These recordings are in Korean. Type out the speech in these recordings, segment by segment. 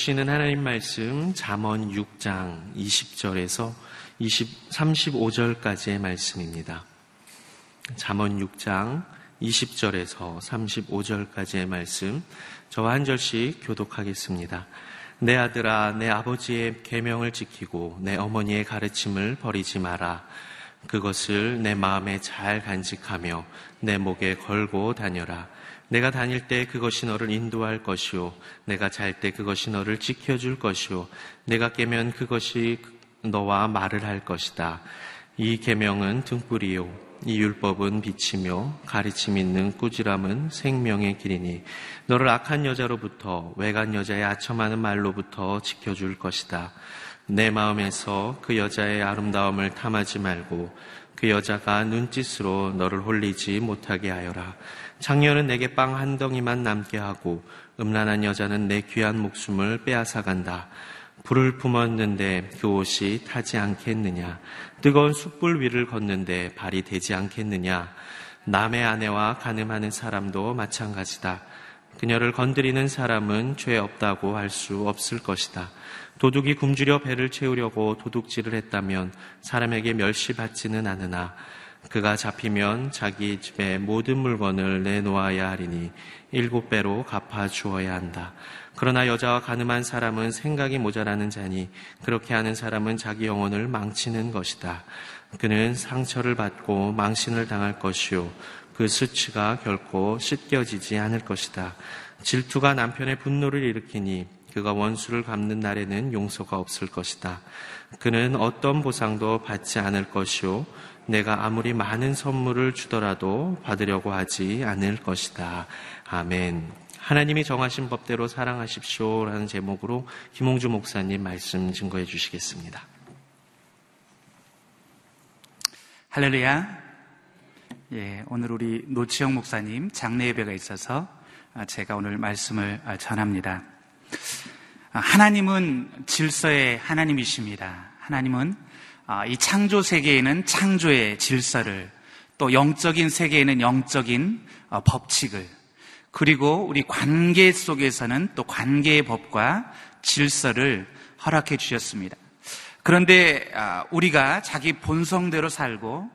주시는 하나님 말씀 잠언 6장 20절에서 20, 35절까지의 말씀입니다. 잠언 6장 20절에서 35절까지의 말씀 저와 한 절씩 교독하겠습니다. 내 아들아 내 아버지의 계명을 지키고 내 어머니의 가르침을 버리지 마라. 그것을 내 마음에 잘 간직하며 내 목에 걸고 다녀라. 내가 다닐 때 그것이 너를 인도할 것이요. 내가 잘 때 그것이 너를 지켜줄 것이요. 내가 깨면 그것이 너와 말을 할 것이다. 이 계명은 등불이요. 이 율법은 빛이며 가르침 있는 꾸지람은 생명의 길이니 너를 악한 여자로부터 외간 여자의 아첨하는 말로부터 지켜줄 것이다. 내 마음에서 그 여자의 아름다움을 탐하지 말고 그 여자가 눈짓으로 너를 홀리지 못하게 하여라. 장녀는 내게 빵 한 덩이만 남게 하고 음란한 여자는 내 귀한 목숨을 빼앗아 간다. 불을 품었는데 그 옷이 타지 않겠느냐? 뜨거운 숯불 위를 걷는데 발이 되지 않겠느냐? 남의 아내와 가늠하는 사람도 마찬가지다. 그녀를 건드리는 사람은 죄 없다고 할 수 없을 것이다. 도둑이 굶주려 배를 채우려고 도둑질을 했다면 사람에게 멸시받지는 않으나 그가 잡히면 자기 집의 모든 물건을 내놓아야 하리니 일곱 배로 갚아 주어야 한다. 그러나 여자와 가늠한 사람은 생각이 모자라는 자니 그렇게 하는 사람은 자기 영혼을 망치는 것이다. 그는 상처를 받고 망신을 당할 것이요. 그 수치가 결코 씻겨지지 않을 것이다. 질투가 남편의 분노를 일으키니 그가 원수를 갚는 날에는 용서가 없을 것이다. 그는 어떤 보상도 받지 않을 것이요. 내가 아무리 많은 선물을 주더라도 받으려고 하지 않을 것이다. 아멘. 하나님이 정하신 법대로 사랑하십시오. 라는 제목으로 김홍주 목사님 말씀 증거해 주시겠습니다. 할렐루야. 예, 오늘 우리 노치영 목사님 장례 예배가 있어서 제가 오늘 말씀을 전합니다. 하나님은 질서의 하나님이십니다. 하나님은 아, 이 창조 세계에는 창조의 질서를 또 영적인 세계에는 영적인 어, 법칙을 그리고 우리 관계 속에서는 또 관계의 법과 질서를 허락해 주셨습니다. 그런데 아, 우리가 자기 본성대로 살고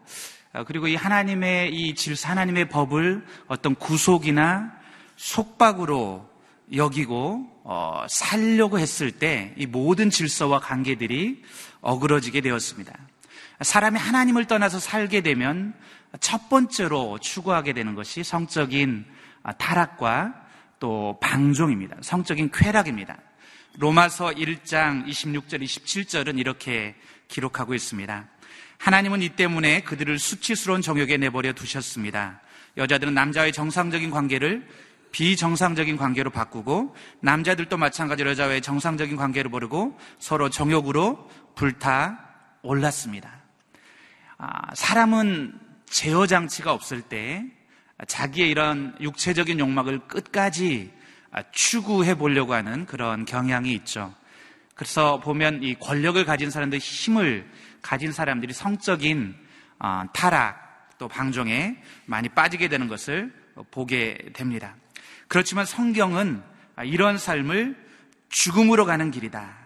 어, 그리고 이 하나님의 이 질서, 하나님의 법을 어떤 구속이나 속박으로 여기고 어, 살려고 했을 때 이 모든 질서와 관계들이 어그러지게 되었습니다. 사람이 하나님을 떠나서 살게 되면 첫 번째로 추구하게 되는 것이 성적인 아, 타락과 또 방종입니다. 성적인 쾌락입니다. 로마서 1장 26절, 27절은 이렇게 기록하고 있습니다. 하나님은 이 때문에 그들을 수치스러운 정욕에 내버려 두셨습니다. 여자들은 남자의 정상적인 관계를 비정상적인 관계로 바꾸고 남자들도 마찬가지로 여자와의 정상적인 관계를 모르고 서로 정욕으로 불타 올랐습니다. 아, 사람은 제어 장치가 없을 때 자기의 이런 육체적인 욕망을 끝까지 추구해 보려고 하는 그런 경향이 있죠. 그래서 보면 이 권력을 가진 사람들, 힘을 가진 사람들이 성적인 어, 타락 또 방종에 많이 빠지게 되는 것을 보게 됩니다. 그렇지만 성경은 이런 삶을 죽음으로 가는 길이다.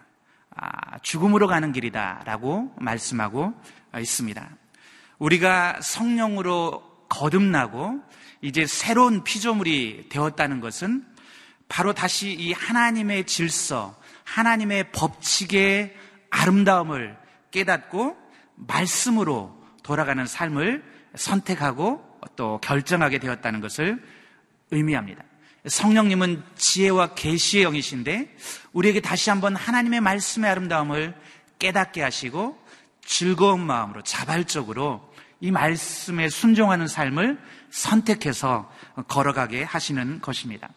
아, 죽음으로 가는 길이다. 라고 말씀하고 있습니다. 우리가 성령으로 거듭나고 이제 새로운 피조물이 되었다는 것은 바로 다시 이 하나님의 질서, 하나님의 법칙의 아름다움을 깨닫고 말씀으로 돌아가는 삶을 선택하고 또 결정하게 되었다는 것을 의미합니다. 성령님은 지혜와 계시의 영이신데 우리에게 다시 한번 하나님의 말씀의 아름다움을 깨닫게 하시고 즐거운 마음으로 자발적으로 이 말씀에 순종하는 삶을 선택해서 걸어가게 하시는 것입니다.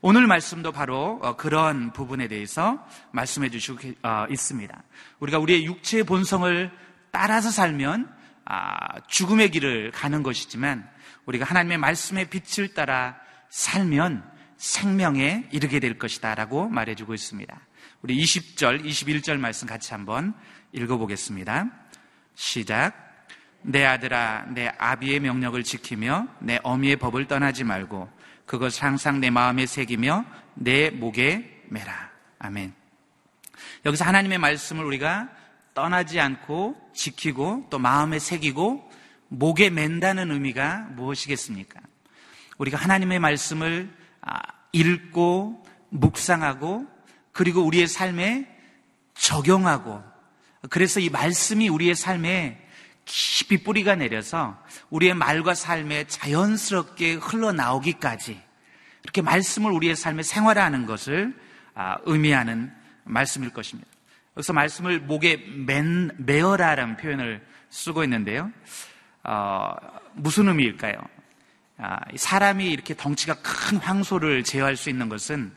오늘 말씀도 바로 어, 그런 부분에 대해서 말씀해 주시고 어, 있습니다. 우리가 우리의 육체의 본성을 따라서 살면 아, 죽음의 길을 가는 것이지만 우리가 하나님의 말씀의 빛을 따라 살면 생명에 이르게 될 것이다 라고 말해주고 있습니다. 우리 20절, 21절 말씀 같이 한번 읽어보겠습니다. 시작. 내 아들아, 내 아비의 명령을 지키며 내 어미의 법을 떠나지 말고 그것을 항상 내 마음에 새기며 내 목에 매라. 아멘. 여기서 하나님의 말씀을 우리가 떠나지 않고 지키고 또 마음에 새기고 목에 맨다는 의미가 무엇이겠습니까? 우리가 하나님의 말씀을 아, 읽고 묵상하고 그리고 우리의 삶에 적용하고 그래서 이 말씀이 우리의 삶에 깊이 뿌리가 내려서 우리의 말과 삶에 자연스럽게 흘러나오기까지 이렇게 말씀을 우리의 삶에 생활하는 것을 아, 의미하는 말씀일 것입니다. 여기서 말씀을 목에 맨, 매어라라는 표현을 쓰고 있는데요. 어, 무슨 의미일까요? 아, 사람이 이렇게 덩치가 큰 황소를 제어할 수 있는 것은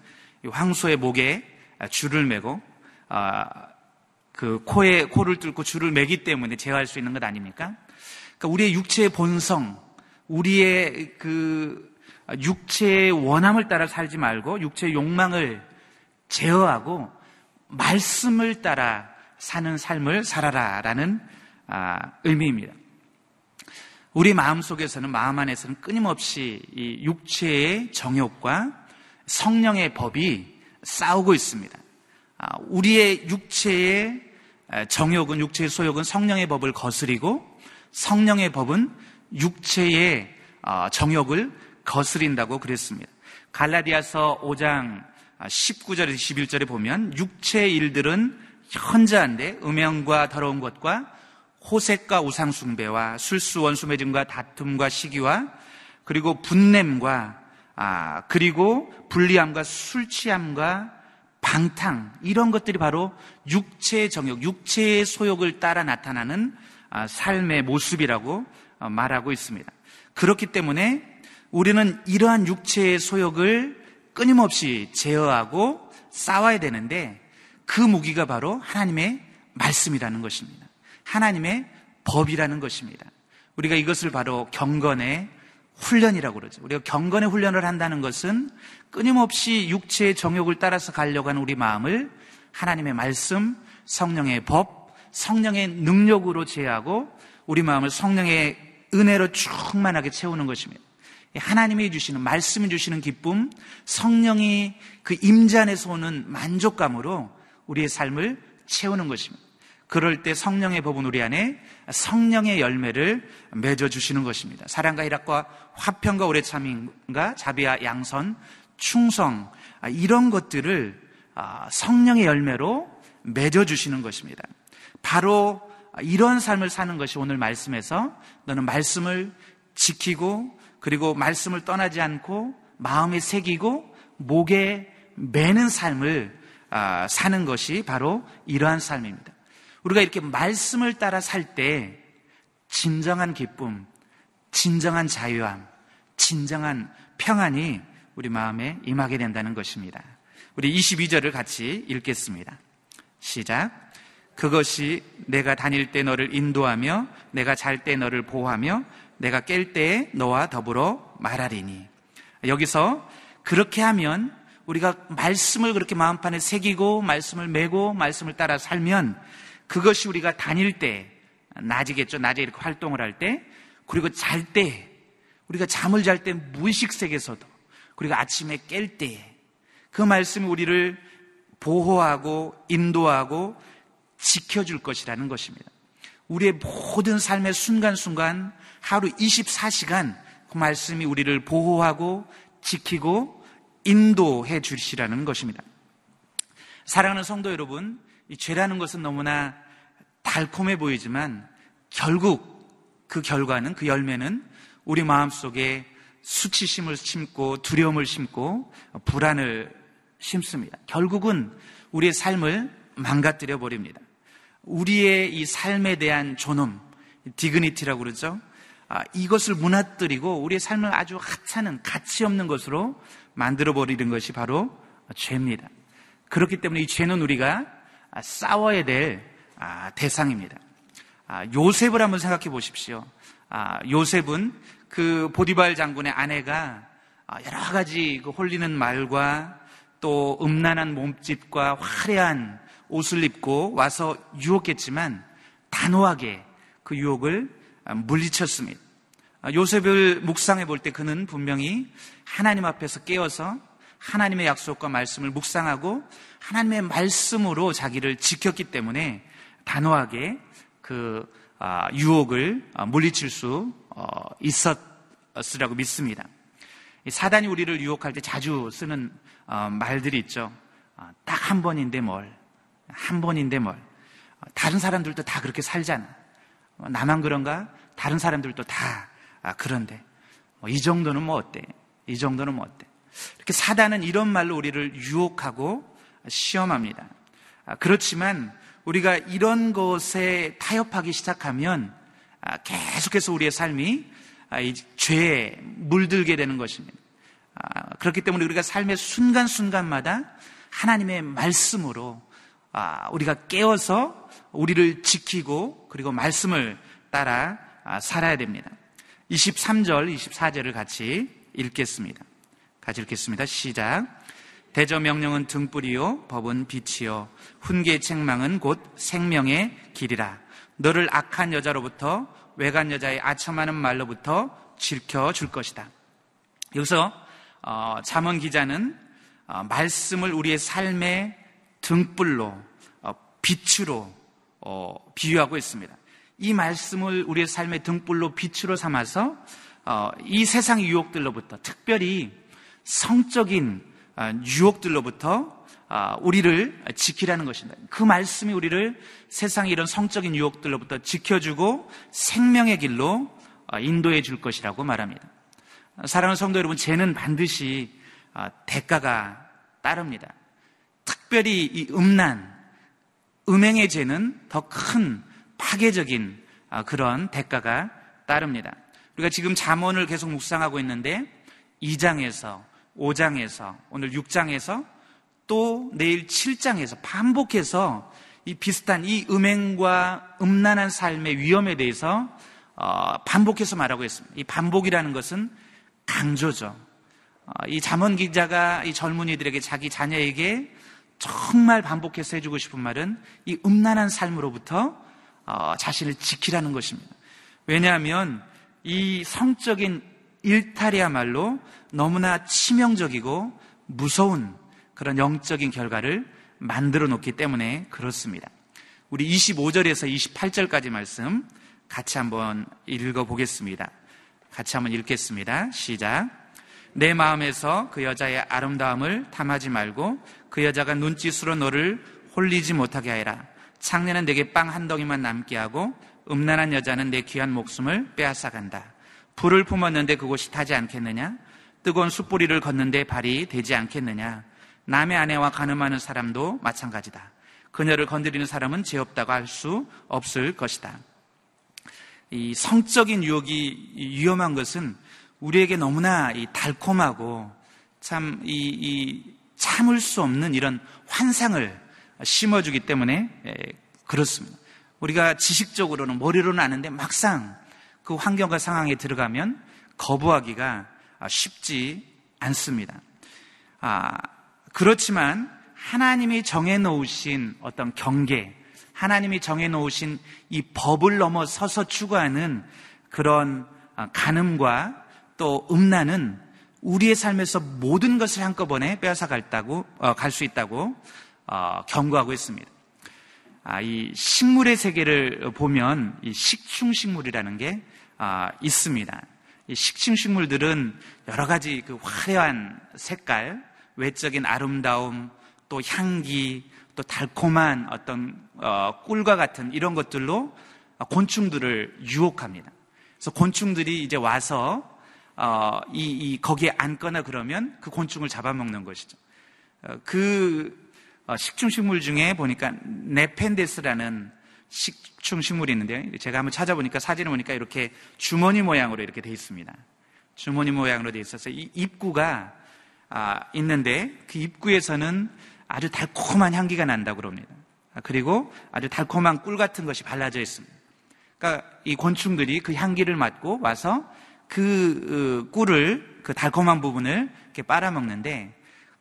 황소의 목에 줄을 매고 아, 그 코에 코를 뚫고 줄을 매기 때문에 제어할 수 있는 것 아닙니까? 그러니까 우리의 육체의 본성, 우리의 그 육체의 원함을 따라 살지 말고 육체의 욕망을 제어하고 말씀을 따라 사는 삶을 살아라라는 아, 의미입니다. 우리 마음 속에서는 마음 안에서는 끊임없이 이 육체의 정욕과 성령의 법이 싸우고 있습니다. 아, 우리의 육체의 정욕은 육체의 소욕은 성령의 법을 거스리고 성령의 법은 육체의 어, 정욕을 거스린다고 그랬습니다. 갈라디아서 5장 19절에서 21절에 보면 육체의 일들은 현저한데 음행과 더러운 것과 호색과 우상숭배와 술수 원수매증과 다툼과 시기와 그리고 분냄과 아, 그리고 불리함과 술 취함과 방탕 이런 것들이 바로 육체의 정욕, 육체의 소욕을 따라 나타나는 아, 삶의 모습이라고 어, 말하고 있습니다. 그렇기 때문에 우리는 이러한 육체의 소욕을 끊임없이 제어하고 싸워야 되는데 그 무기가 바로 하나님의 말씀이라는 것입니다. 하나님의 법이라는 것입니다. 우리가 이것을 바로 경건의 훈련이라고 그러죠. 우리가 경건의 훈련을 한다는 것은 끊임없이 육체의 정욕을 따라서 가려고 하는 우리 마음을 하나님의 말씀, 성령의 법, 성령의 능력으로 제하고 우리 마음을 성령의 은혜로 충만하게 채우는 것입니다. 하나님이 주시는 말씀이 주시는 기쁨, 성령이 그 임재 안에서 오는 만족감으로 우리의 삶을 채우는 것입니다. 그럴 때 성령의 법은 우리 안에 성령의 열매를 맺어 주시는 것입니다. 사랑과 희락과 화평과 오래 참임과 자비와 양선, 충성 아, 이런 것들을 아, 성령의 열매로 맺어 주시는 것입니다. 바로 이런 삶을 사는 것이 오늘 말씀에서 너는 말씀을 지키고 그리고 말씀을 떠나지 않고 마음에 새기고 목에 매는 삶을 아, 사는 것이 바로 이러한 삶입니다. 우리가 이렇게 말씀을 따라 살 때 진정한 기쁨, 진정한 자유함, 진정한 평안이 우리 마음에 임하게 된다는 것입니다. 우리 22절을 같이 읽겠습니다. 시작. 그것이 내가 다닐 때 너를 인도하며 내가 잘 때 너를 보호하며 내가 깰 때에 너와 더불어 말하리니. 여기서 그렇게 하면 우리가 말씀을 그렇게 마음판에 새기고 말씀을 메고 말씀을 따라 살면 그것이 우리가 다닐 때, 낮이겠죠. 낮에 이렇게 활동을 할 때, 그리고 잘 때, 우리가 잠을 잘 때 무의식 세계에서도, 그리고 아침에 깰 때, 그 말씀이 우리를 보호하고 인도하고 지켜줄 것이라는 것입니다. 우리의 모든 삶의 순간순간 하루 24시간 그 말씀이 우리를 보호하고 지키고 인도해 주시라는 것입니다. 사랑하는 성도 여러분, 이 죄라는 것은 너무나 달콤해 보이지만 결국 그 결과는 그 열매는 우리 마음 속에 수치심을 심고 두려움을 심고 불안을 심습니다. 결국은 우리의 삶을 망가뜨려 버립니다. 우리의 이 삶에 대한 존엄, 디그니티라고 그러죠. 아, 이것을 무너뜨리고 우리의 삶을 아주 하찮은 가치 없는 것으로 만들어 버리는 것이 바로 죄입니다. 그렇기 때문에 이 죄는 우리가 아, 싸워야 될 아, 대상입니다. 아, 요셉을 한번 생각해 보십시오. 요셉은 그 보디발 장군의 아내가 여러 가지 그 홀리는 말과 또 음란한 몸짓과 화려한 옷을 입고 와서 유혹했지만 단호하게 그 유혹을 물리쳤습니다. 요셉을 묵상해 볼 때 그는 분명히 하나님 앞에서 깨어서 하나님의 약속과 말씀을 묵상하고 하나님의 말씀으로 자기를 지켰기 때문에 단호하게 그 아, 유혹을 아, 물리칠 수 어, 있었으라고 믿습니다. 사단이 우리를 유혹할 때 자주 쓰는 어, 말들이 있죠. 딱 한 번인데 뭘, 한 번인데 뭘. 다른 사람들도 다 그렇게 살잖아. 나만 그런가? 다른 사람들도 다 그런데. 뭐이 정도는 뭐 어때? 이 정도는 뭐 어때? 이렇게 사단은 이런 말로 우리를 유혹하고 시험합니다. 아, 그렇지만 우리가 이런 것에 타협하기 시작하면 아, 계속해서 우리의 삶이 아, 죄에 물들게 되는 것입니다. 그렇기 때문에 우리가 삶의 순간순간마다 하나님의 말씀으로 우리가 깨어서 우리를 지키고 그리고 말씀을 따라 살아야 됩니다. 23절, 24절을 같이 읽겠습니다. 같이 읽겠습니다. 시작. 대저 명령은 등불이요, 법은 빛이요, 훈계 책망은 곧 생명의 길이라. 너를 악한 여자로부터 외간 여자의 아첨하는 말로부터 지켜 줄 것이다. 여기서 어, 잠언 기자는 어, 말씀을 우리의 삶의 등불로 어, 빛으로 어, 비유하고 있습니다. 이 말씀을 우리의 삶의 등불로 빛으로 삼아서 어, 이 세상 유혹들로부터 특별히 성적인 아, 유혹들로부터 아, 우리를 지키라는 것입니다. 그 말씀이 우리를 세상의 이런 성적인 유혹들로부터 지켜주고 생명의 길로 아, 인도해 줄 것이라고 말합니다. 사랑하는 성도 여러분, 죄는 반드시 대가가 따릅니다. 특별히 이 음란, 음행의 죄는 더 큰 파괴적인 그런 대가가 따릅니다. 우리가 지금 잠언을 계속 묵상하고 있는데 2장에서 5장에서 오늘 6장에서 또 내일 7장에서 반복해서 이 비슷한 이 음행과 음란한 삶의 위험에 대해서 어, 반복해서 말하고 있습니다. 이 반복이라는 것은 강조죠. 어, 이 잠언 기자가 이 젊은이들에게 자기 자녀에게 정말 반복해서 해주고 싶은 말은 이 음란한 삶으로부터 어, 자신을 지키라는 것입니다. 왜냐하면 이 성적인 일탈이야말로 너무나 치명적이고 무서운 그런 영적인 결과를 만들어 놓기 때문에 그렇습니다. 우리 25절에서 28절까지 말씀 같이 한번 읽어 보겠습니다. 같이 한번 읽겠습니다. 시작. 내 마음에서 그 여자의 아름다움을 탐하지 말고 그 여자가 눈짓으로 너를 홀리지 못하게 하여라. 창녀는 내게 빵 한 덩이만 남게 하고 음란한 여자는 내 귀한 목숨을 빼앗아 간다. 불을 품었는데 그곳이 타지 않겠느냐? 뜨거운 숯불이를 걷는데 발이 되지 않겠느냐? 남의 아내와 가늠하는 사람도 마찬가지다. 그녀를 건드리는 사람은 죄 없다고 할 수 없을 것이다. 이 성적인 유혹이 위험한 것은 우리에게 너무나 달콤하고 참, 이, 이 참을 수 없는 이런 환상을 심어주기 때문에 그렇습니다. 우리가 지식적으로는 머리로는 아는데 막상 그 환경과 상황에 들어가면 거부하기가 쉽지 않습니다. 아, 그렇지만 하나님이 정해놓으신 어떤 경계, 하나님이 정해놓으신 이 법을 넘어서서 추구하는 그런 아, 간음과 또 음란은 우리의 삶에서 모든 것을 한꺼번에 빼앗아 갈다고 어, 갈수 있다고 어, 경고하고 있습니다. 아, 이 식물의 세계를 보면 이 식충식물이라는 게 아, 있습니다. 이 식충식물들은 여러 가지 그 화려한 색깔, 외적인 아름다움, 또 향기, 또 달콤한 어떤 어, 꿀과 같은 이런 것들로 곤충들을 유혹합니다. 그래서 곤충들이 이제 와서 어, 이, 이, 거기에 앉거나 그러면 그 곤충을 잡아먹는 것이죠. 어, 그 어, 식충식물 중에 보니까 네펜데스라는 식충 식물이 있는데 제가 한번 찾아보니까 사진을 보니까 이렇게 주머니 모양으로 이렇게 되어 있습니다. 주머니 모양으로 되어 있어서 이 입구가 아, 있는데 그 입구에서는 아주 달콤한 향기가 난다고 그럽니다. 아, 그리고 아주 달콤한 꿀 같은 것이 발라져 있습니다. 그러니까 이 곤충들이 그 향기를 맡고 와서 그 어, 꿀을 그 달콤한 부분을 이렇게 빨아먹는데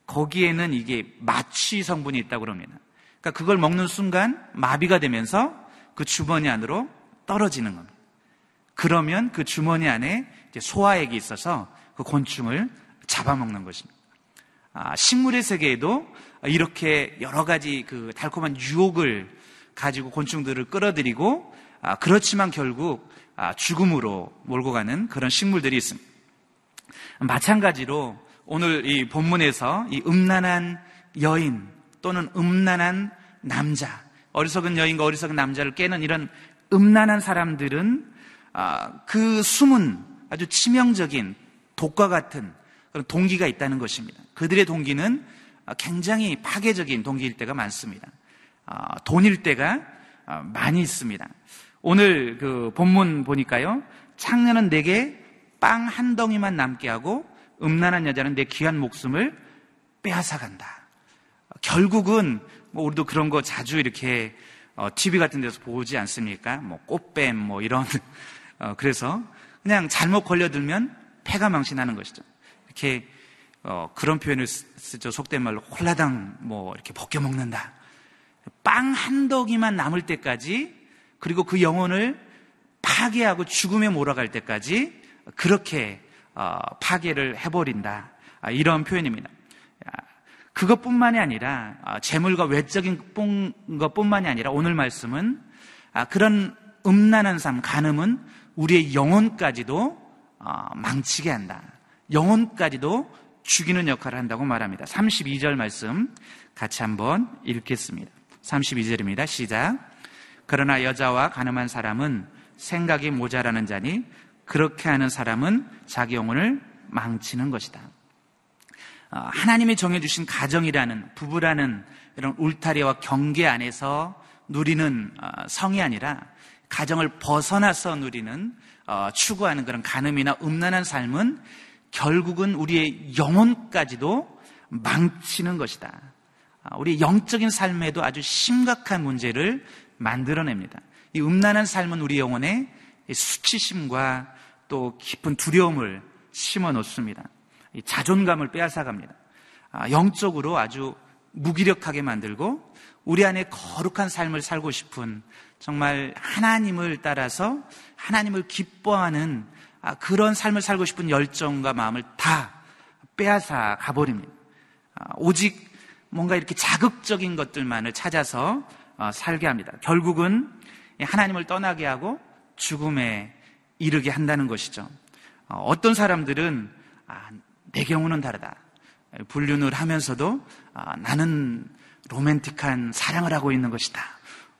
거기에는 이게 마취 성분이 있다고 그럽니다. 그러니까 그걸 먹는 순간 마비가 되면서 그 주머니 안으로 떨어지는 겁니다. 그러면 그 주머니 안에 소화액이 있어서 그 곤충을 잡아먹는 것입니다. 아, 식물의 세계에도 이렇게 여러 가지 그 달콤한 유혹을 가지고 곤충들을 끌어들이고 아, 그렇지만 결국 아, 죽음으로 몰고 가는 그런 식물들이 있습니다. 마찬가지로 오늘 이 본문에서 이 음란한 여인 또는 음란한 남자, 어리석은 여인과 어리석은 남자를 깨는 이런 음란한 사람들은 그 숨은 아주 치명적인 독과 같은 그런 동기가 있다는 것입니다. 그들의 동기는 굉장히 파괴적인 동기일 때가 많습니다. 돈일 때가 많이 있습니다. 오늘 그 본문 보니까요. 창녀는 내게 빵 한 덩이만 남게 하고 음란한 여자는 내 귀한 목숨을 빼앗아 간다. 결국은 뭐 우리도 그런 거 자주 이렇게 어, TV 같은 데서 보지 않습니까? 뭐 꽃뱀 뭐 이런 어, 그래서 그냥 잘못 걸려들면 폐가 망신하는 것이죠. 이렇게 어, 그런 표현을 쓰죠. 속된 말로 홀라당 뭐 이렇게 벗겨 먹는다. 빵한 덩이만 남을 때까지 그리고 그 영혼을 파괴하고 죽음에 몰아갈 때까지 그렇게 어, 파괴를 해버린다. 아, 이런 표현입니다. 그것뿐만이 아니라 아, 재물과 외적인 것뿐만이 아니라 오늘 말씀은 아, 그런 음란한 삶, 간음은 우리의 영혼까지도 망치게 한다. 영혼까지도 죽이는 역할을 한다고 말합니다. 32절 말씀 같이 한번 읽겠습니다. 32절입니다. 시작. 그러나 여자와 가늠한 사람은 생각이 모자라는 자니 그렇게 하는 사람은 자기 영혼을 망치는 것이다. 어, 하나님이 정해주신 가정이라는 부부라는 이런 울타리와 경계 안에서 누리는 어, 성이 아니라 가정을 벗어나서 누리는 어, 추구하는 그런 가늠이나 음란한 삶은 결국은 우리의 영혼까지도 망치는 것이다. 우리 영적인 삶에도 아주 심각한 문제를 만들어냅니다. 이 음란한 삶은 우리 영혼에 수치심과 또 깊은 두려움을 심어 놓습니다. 자존감을 빼앗아갑니다. 아, 영적으로 아주 무기력하게 만들고 우리 안에 거룩한 삶을 살고 싶은 정말 하나님을 따라서 하나님을 기뻐하는 아, 그런 삶을 살고 싶은 열정과 마음을 다 빼앗아 가버립니다. 아, 오직 뭔가 이렇게 자극적인 것들만을 찾아서 어, 살게 합니다. 결국은 하나님을 떠나게 하고 죽음에 이르게 한다는 것이죠. 어, 어떤 사람들은 아, 내 경우는 다르다. 불륜을 하면서도 아, 나는 로맨틱한 사랑을 하고 있는 것이다.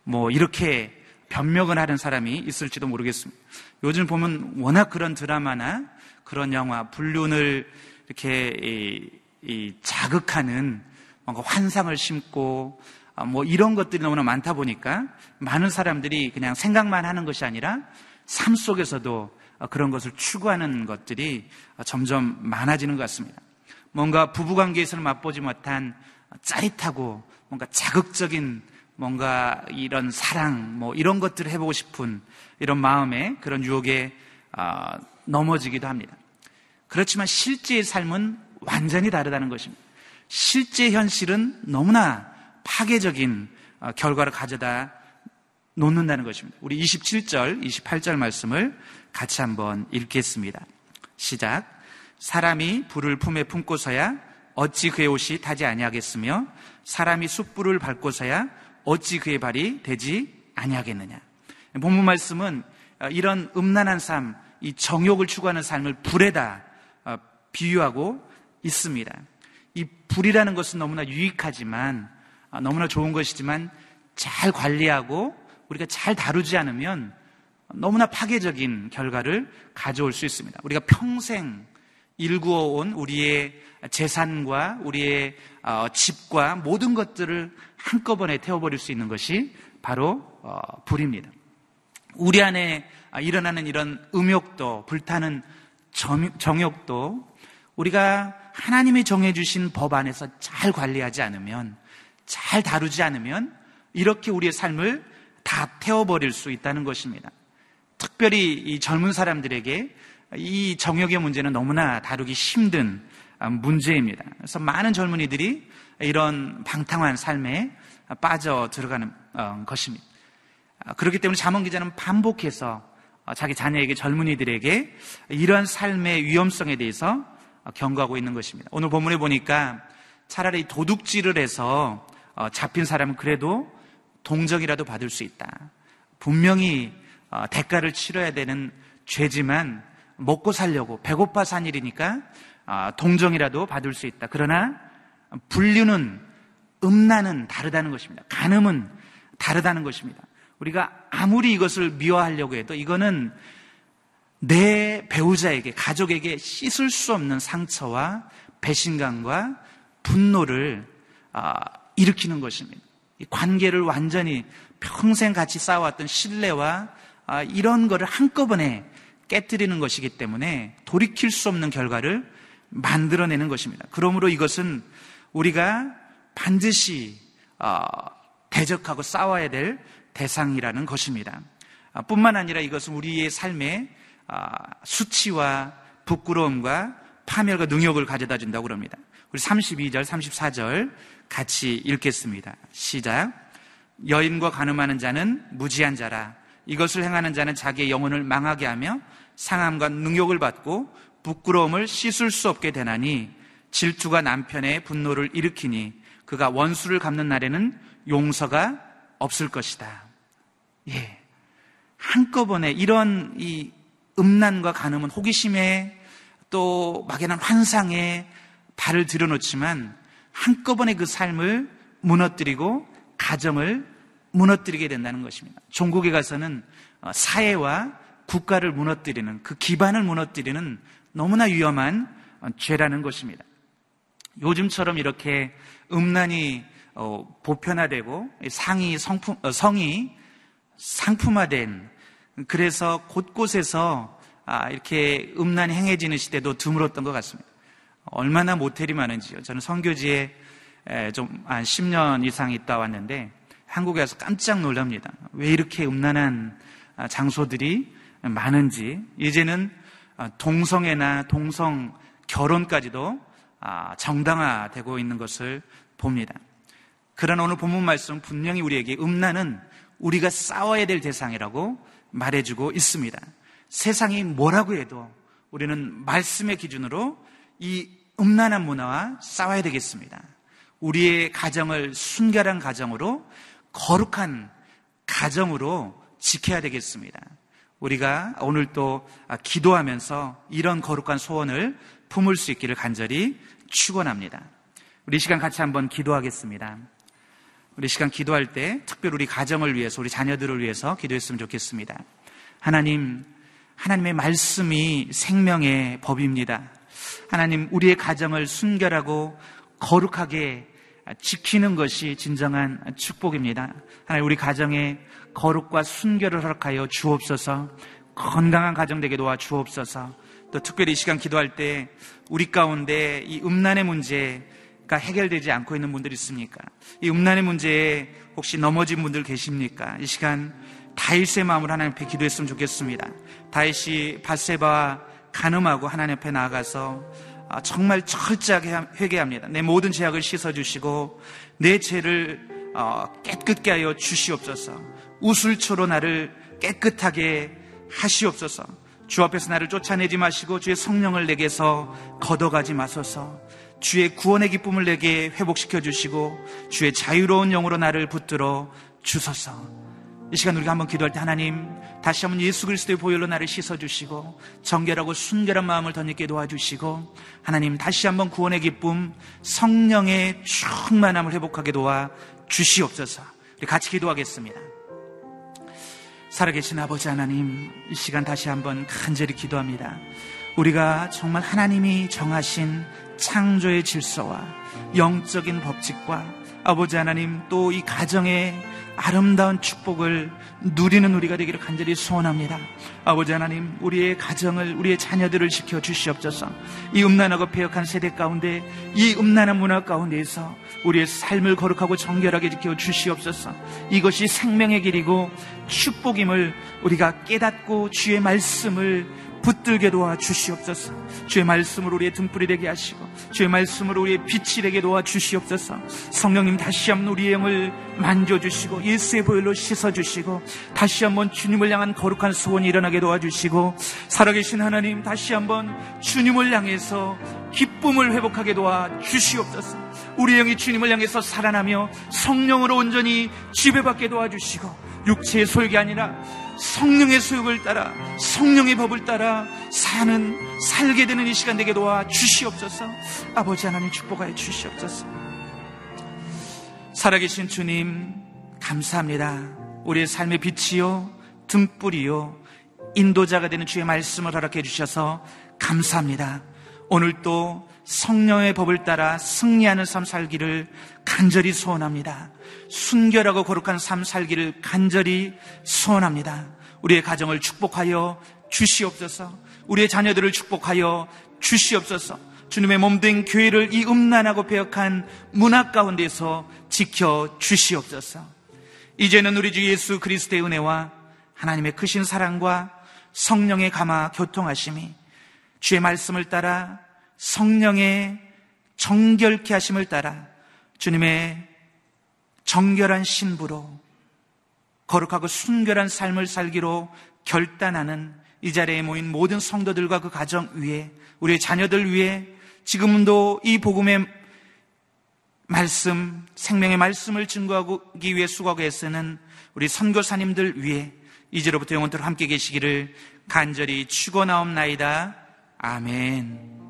뭐 이렇게 변명을 하는 사람이 있을지도 모르겠습니다. 요즘 보면 워낙 그런 드라마나 그런 영화, 불륜을 이렇게 이, 이 자극하는 뭔가 환상을 심고 아, 뭐 이런 것들이 너무나 많다 보니까 많은 사람들이 그냥 생각만 하는 것이 아니라 삶 속에서도 그런 것을 추구하는 것들이 점점 많아지는 것 같습니다. 뭔가 부부관계에서는 맛보지 못한 짜릿하고 뭔가 자극적인 뭔가 이런 사랑 뭐 이런 것들을 해보고 싶은 이런 마음에 그런 유혹에 아, 넘어지기도 합니다. 그렇지만 실제의 삶은 완전히 다르다는 것입니다. 실제 현실은 너무나 파괴적인 어, 결과를 가져다 놓는다는 것입니다. 우리 27절, 28절 말씀을 같이 한번 읽겠습니다. 시작. 사람이 불을 품에 품고서야 어찌 그의 옷이 타지 아니하겠으며 사람이 숯불을 밟고서야 어찌 그의 발이 되지 아니하겠느냐. 본문 말씀은 어, 이런 음란한 삶, 이 정욕을 추구하는 삶을 불에다 어, 비유하고 있습니다. 이 불이라는 것은 너무나 유익하지만 아, 너무나 좋은 것이지만 잘 관리하고 우리가 잘 다루지 않으면 너무나 파괴적인 결과를 가져올 수 있습니다. 우리가 평생 일구어온 우리의 재산과 우리의 어, 집과 모든 것들을 한꺼번에 태워버릴 수 있는 것이 바로 어, 불입니다. 우리 안에 일어나는 이런 음욕도 불타는 정욕도 우리가 하나님이 정해주신 법 안에서 잘 관리하지 않으면 잘 다루지 않으면 이렇게 우리의 삶을 다 태워버릴 수 있다는 것입니다. 특별히 이 젊은 사람들에게 이 정욕의 문제는 너무나 다루기 힘든 문제입니다. 그래서 많은 젊은이들이 이런 방탕한 삶에 빠져 들어가는 어, 것입니다. 그렇기 때문에 자문 기자는 반복해서 자기 자녀에게 젊은이들에게 이런 삶의 위험성에 대해서 경고하고 있는 것입니다. 오늘 본문에 보니까 차라리 도둑질을 해서 어, 잡힌 사람은 그래도 동정이라도 받을 수 있다. 분명히 어, 대가를 치러야 되는 죄지만 먹고 살려고 배고파 산 일이니까 어, 동정이라도 받을 수 있다. 그러나 분류는 음란은 다르다는 것입니다. 간음은 다르다는 것입니다. 우리가 아무리 이것을 미워하려고 해도 이거는 내 배우자에게, 가족에게 씻을 수 없는 상처와 배신감과 분노를 아, 일으키는 것입니다. 관계를 완전히 평생 같이 쌓아왔던 신뢰와 아, 이런 거를 한꺼번에 깨뜨리는 것이기 때문에 돌이킬 수 없는 결과를 만들어내는 것입니다. 그러므로 이것은 우리가 반드시 어, 대적하고 싸워야 될 대상이라는 것입니다. 아, 뿐만 아니라 이것은 우리의 삶에 아, 수치와 부끄러움과 파멸과 능욕을 가져다 준다고 그럽니다. 우리 32절, 34절 같이 읽겠습니다. 시작. 여인과 가늠하는 자는 무지한 자라. 이것을 행하는 자는 자기의 영혼을 망하게 하며 상함과 능욕을 받고 부끄러움을 씻을 수 없게 되나니 질투가 남편의 분노를 일으키니 그가 원수를 갚는 날에는 용서가 없을 것이다. 예. 한꺼번에 이런 이 음란과 간음은 호기심에 또 막연한 환상에 발을 들여놓지만 한꺼번에 그 삶을 무너뜨리고 가정을 무너뜨리게 된다는 것입니다. 종국에 가서는 어, 사회와 국가를 무너뜨리는 그 기반을 무너뜨리는 너무나 위험한 어, 죄라는 것입니다. 요즘처럼 이렇게 음란이 어, 보편화되고 상이 성품, 성이 상품화된 그래서 곳곳에서 아, 이렇게 음란이 행해지는 시대도 드물었던 것 같습니다. 얼마나 모텔이 많은지요. 저는 성교지에 좀 한 10년 이상 있다 왔는데 한국에 와서 깜짝 놀랍니다. 왜 이렇게 음란한 아, 장소들이 많은지 이제는 아, 동성애나 동성 결혼까지도 아, 정당화되고 있는 것을 봅니다. 그러나 오늘 본문 말씀 분명히 우리에게 음란은 우리가 싸워야 될 대상이라고 말해주고 있습니다. 세상이 뭐라고 해도 우리는 말씀의 기준으로 이 음란한 문화와 싸워야 되겠습니다. 우리의 가정을 순결한 가정으로 거룩한 가정으로 지켜야 되겠습니다. 우리가 오늘 또 기도하면서 이런 거룩한 소원을 품을 수 있기를 간절히 축원합니다. 우리 시간 같이 한번 기도하겠습니다. 우리 시간 기도할 때 특별히 우리 가정을 위해서 우리 자녀들을 위해서 기도했으면 좋겠습니다. 하나님, 하나님의 말씀이 생명의 법입니다. 하나님, 우리의 가정을 순결하고 거룩하게 지키는 것이 진정한 축복입니다. 하나님, 우리 가정에 거룩과 순결을 허락하여 주옵소서, 건강한 가정 되게 도와 주옵소서, 또 특별히 이 시간 기도할 때 우리 가운데 이 음란의 문제가 해결되지 않고 있는 분들 있습니까? 이 음란의 문제에 혹시 넘어진 분들 계십니까? 이 시간 다윗의 마음을 하나님 앞에 기도했으면 좋겠습니다. 다윗이 바세바와 가늠하고 하나님 앞에 나아가서 아, 정말 철저하게 회개합니다. 내 모든 죄악을 씻어주시고 내 죄를 어, 깨끗게 하여 주시옵소서. 우술초로 나를 깨끗하게 하시옵소서. 주 앞에서 나를 쫓아내지 마시고 주의 성령을 내게서 걷어가지 마소서. 주의 구원의 기쁨을 내게 회복시켜 주시고 주의 자유로운 영으로 나를 붙들어 주소서. 이 시간 우리가 한번 기도할 때 하나님 다시 한번 예수 그리스도의 보혈로 나를 씻어 주시고 정결하고 순결한 마음을 덧입게 도와주시고 하나님 다시 한번 구원의 기쁨 성령의 충만함을 회복하게 도와 주시옵소서. 우리 같이 기도하겠습니다. 살아계신 아버지 하나님, 이 시간 다시 한번 간절히 기도합니다. 우리가 정말 하나님이 정하신 창조의 질서와 영적인 법칙과 아버지 하나님 또 이 가정의 아름다운 축복을 누리는 우리가 되기를 간절히 소원합니다. 아버지 하나님, 우리의 가정을, 우리의 자녀들을 지켜 주시옵소서. 이 음란하고 폐역한 세대 가운데, 이 음란한 문화 가운데에서 우리의 삶을 거룩하고 정결하게 지켜 주시옵소서. 이것이 생명의 길이고 축복임을 우리가 깨닫고 주의 말씀을 붙들게 도와 주시옵소서. 주의 말씀으로 우리의 등불이 되게 하시고 주의 말씀으로 우리의 빛이 되게 도와 주시옵소서. 성령님 다시 한번 우리의 영을 만져 주시고 예수의 보혈로 씻어 주시고 다시 한번 주님을 향한 거룩한 소원이 일어나게 도와 주시고 살아계신 하나님 다시 한번 주님을 향해서 기쁨을 회복하게 도와 주시옵소서. 우리 영이 주님을 향해서 살아나며 성령으로 온전히 지배받게 도와주시고 육체의 소욕이 아니라 성령의 소욕을 따라 성령의 법을 따라 사는 살게 되는 이 시간 되게 도와 주시옵소서. 아버지 하나님 축복하여 주시옵소서. 살아계신 주님 감사합니다. 우리의 삶의 빛이요 등불이요 인도자가 되는 주의 말씀을 허락해 주셔서 감사합니다. 오늘 또 성령의 법을 따라 승리하는 삶 살기를 간절히 소원합니다. 순결하고 거룩한 삶 살기를 간절히 소원합니다. 우리의 가정을 축복하여 주시옵소서. 우리의 자녀들을 축복하여 주시옵소서. 주님의 몸된 교회를 이 음란하고 배역한 문화 가운데서 지켜 주시옵소서. 이제는 우리 주 예수 그리스도의 은혜와 하나님의 크신 사랑과 성령의 감화 교통하심이 주의 말씀을 따라 성령의 정결케 하심을 따라 주님의 정결한 신부로 거룩하고 순결한 삶을 살기로 결단하는 이 자리에 모인 모든 성도들과 그 가정 위에 우리의 자녀들 위해 지금도 이 복음의 말씀, 생명의 말씀을 증거하기 위해 수고하고 애쓰는 우리 선교사님들 위해 이제로부터 영원토록 함께 계시기를 간절히 축원하옵나이다. 아멘.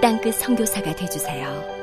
땅끝 성교사가 되주세요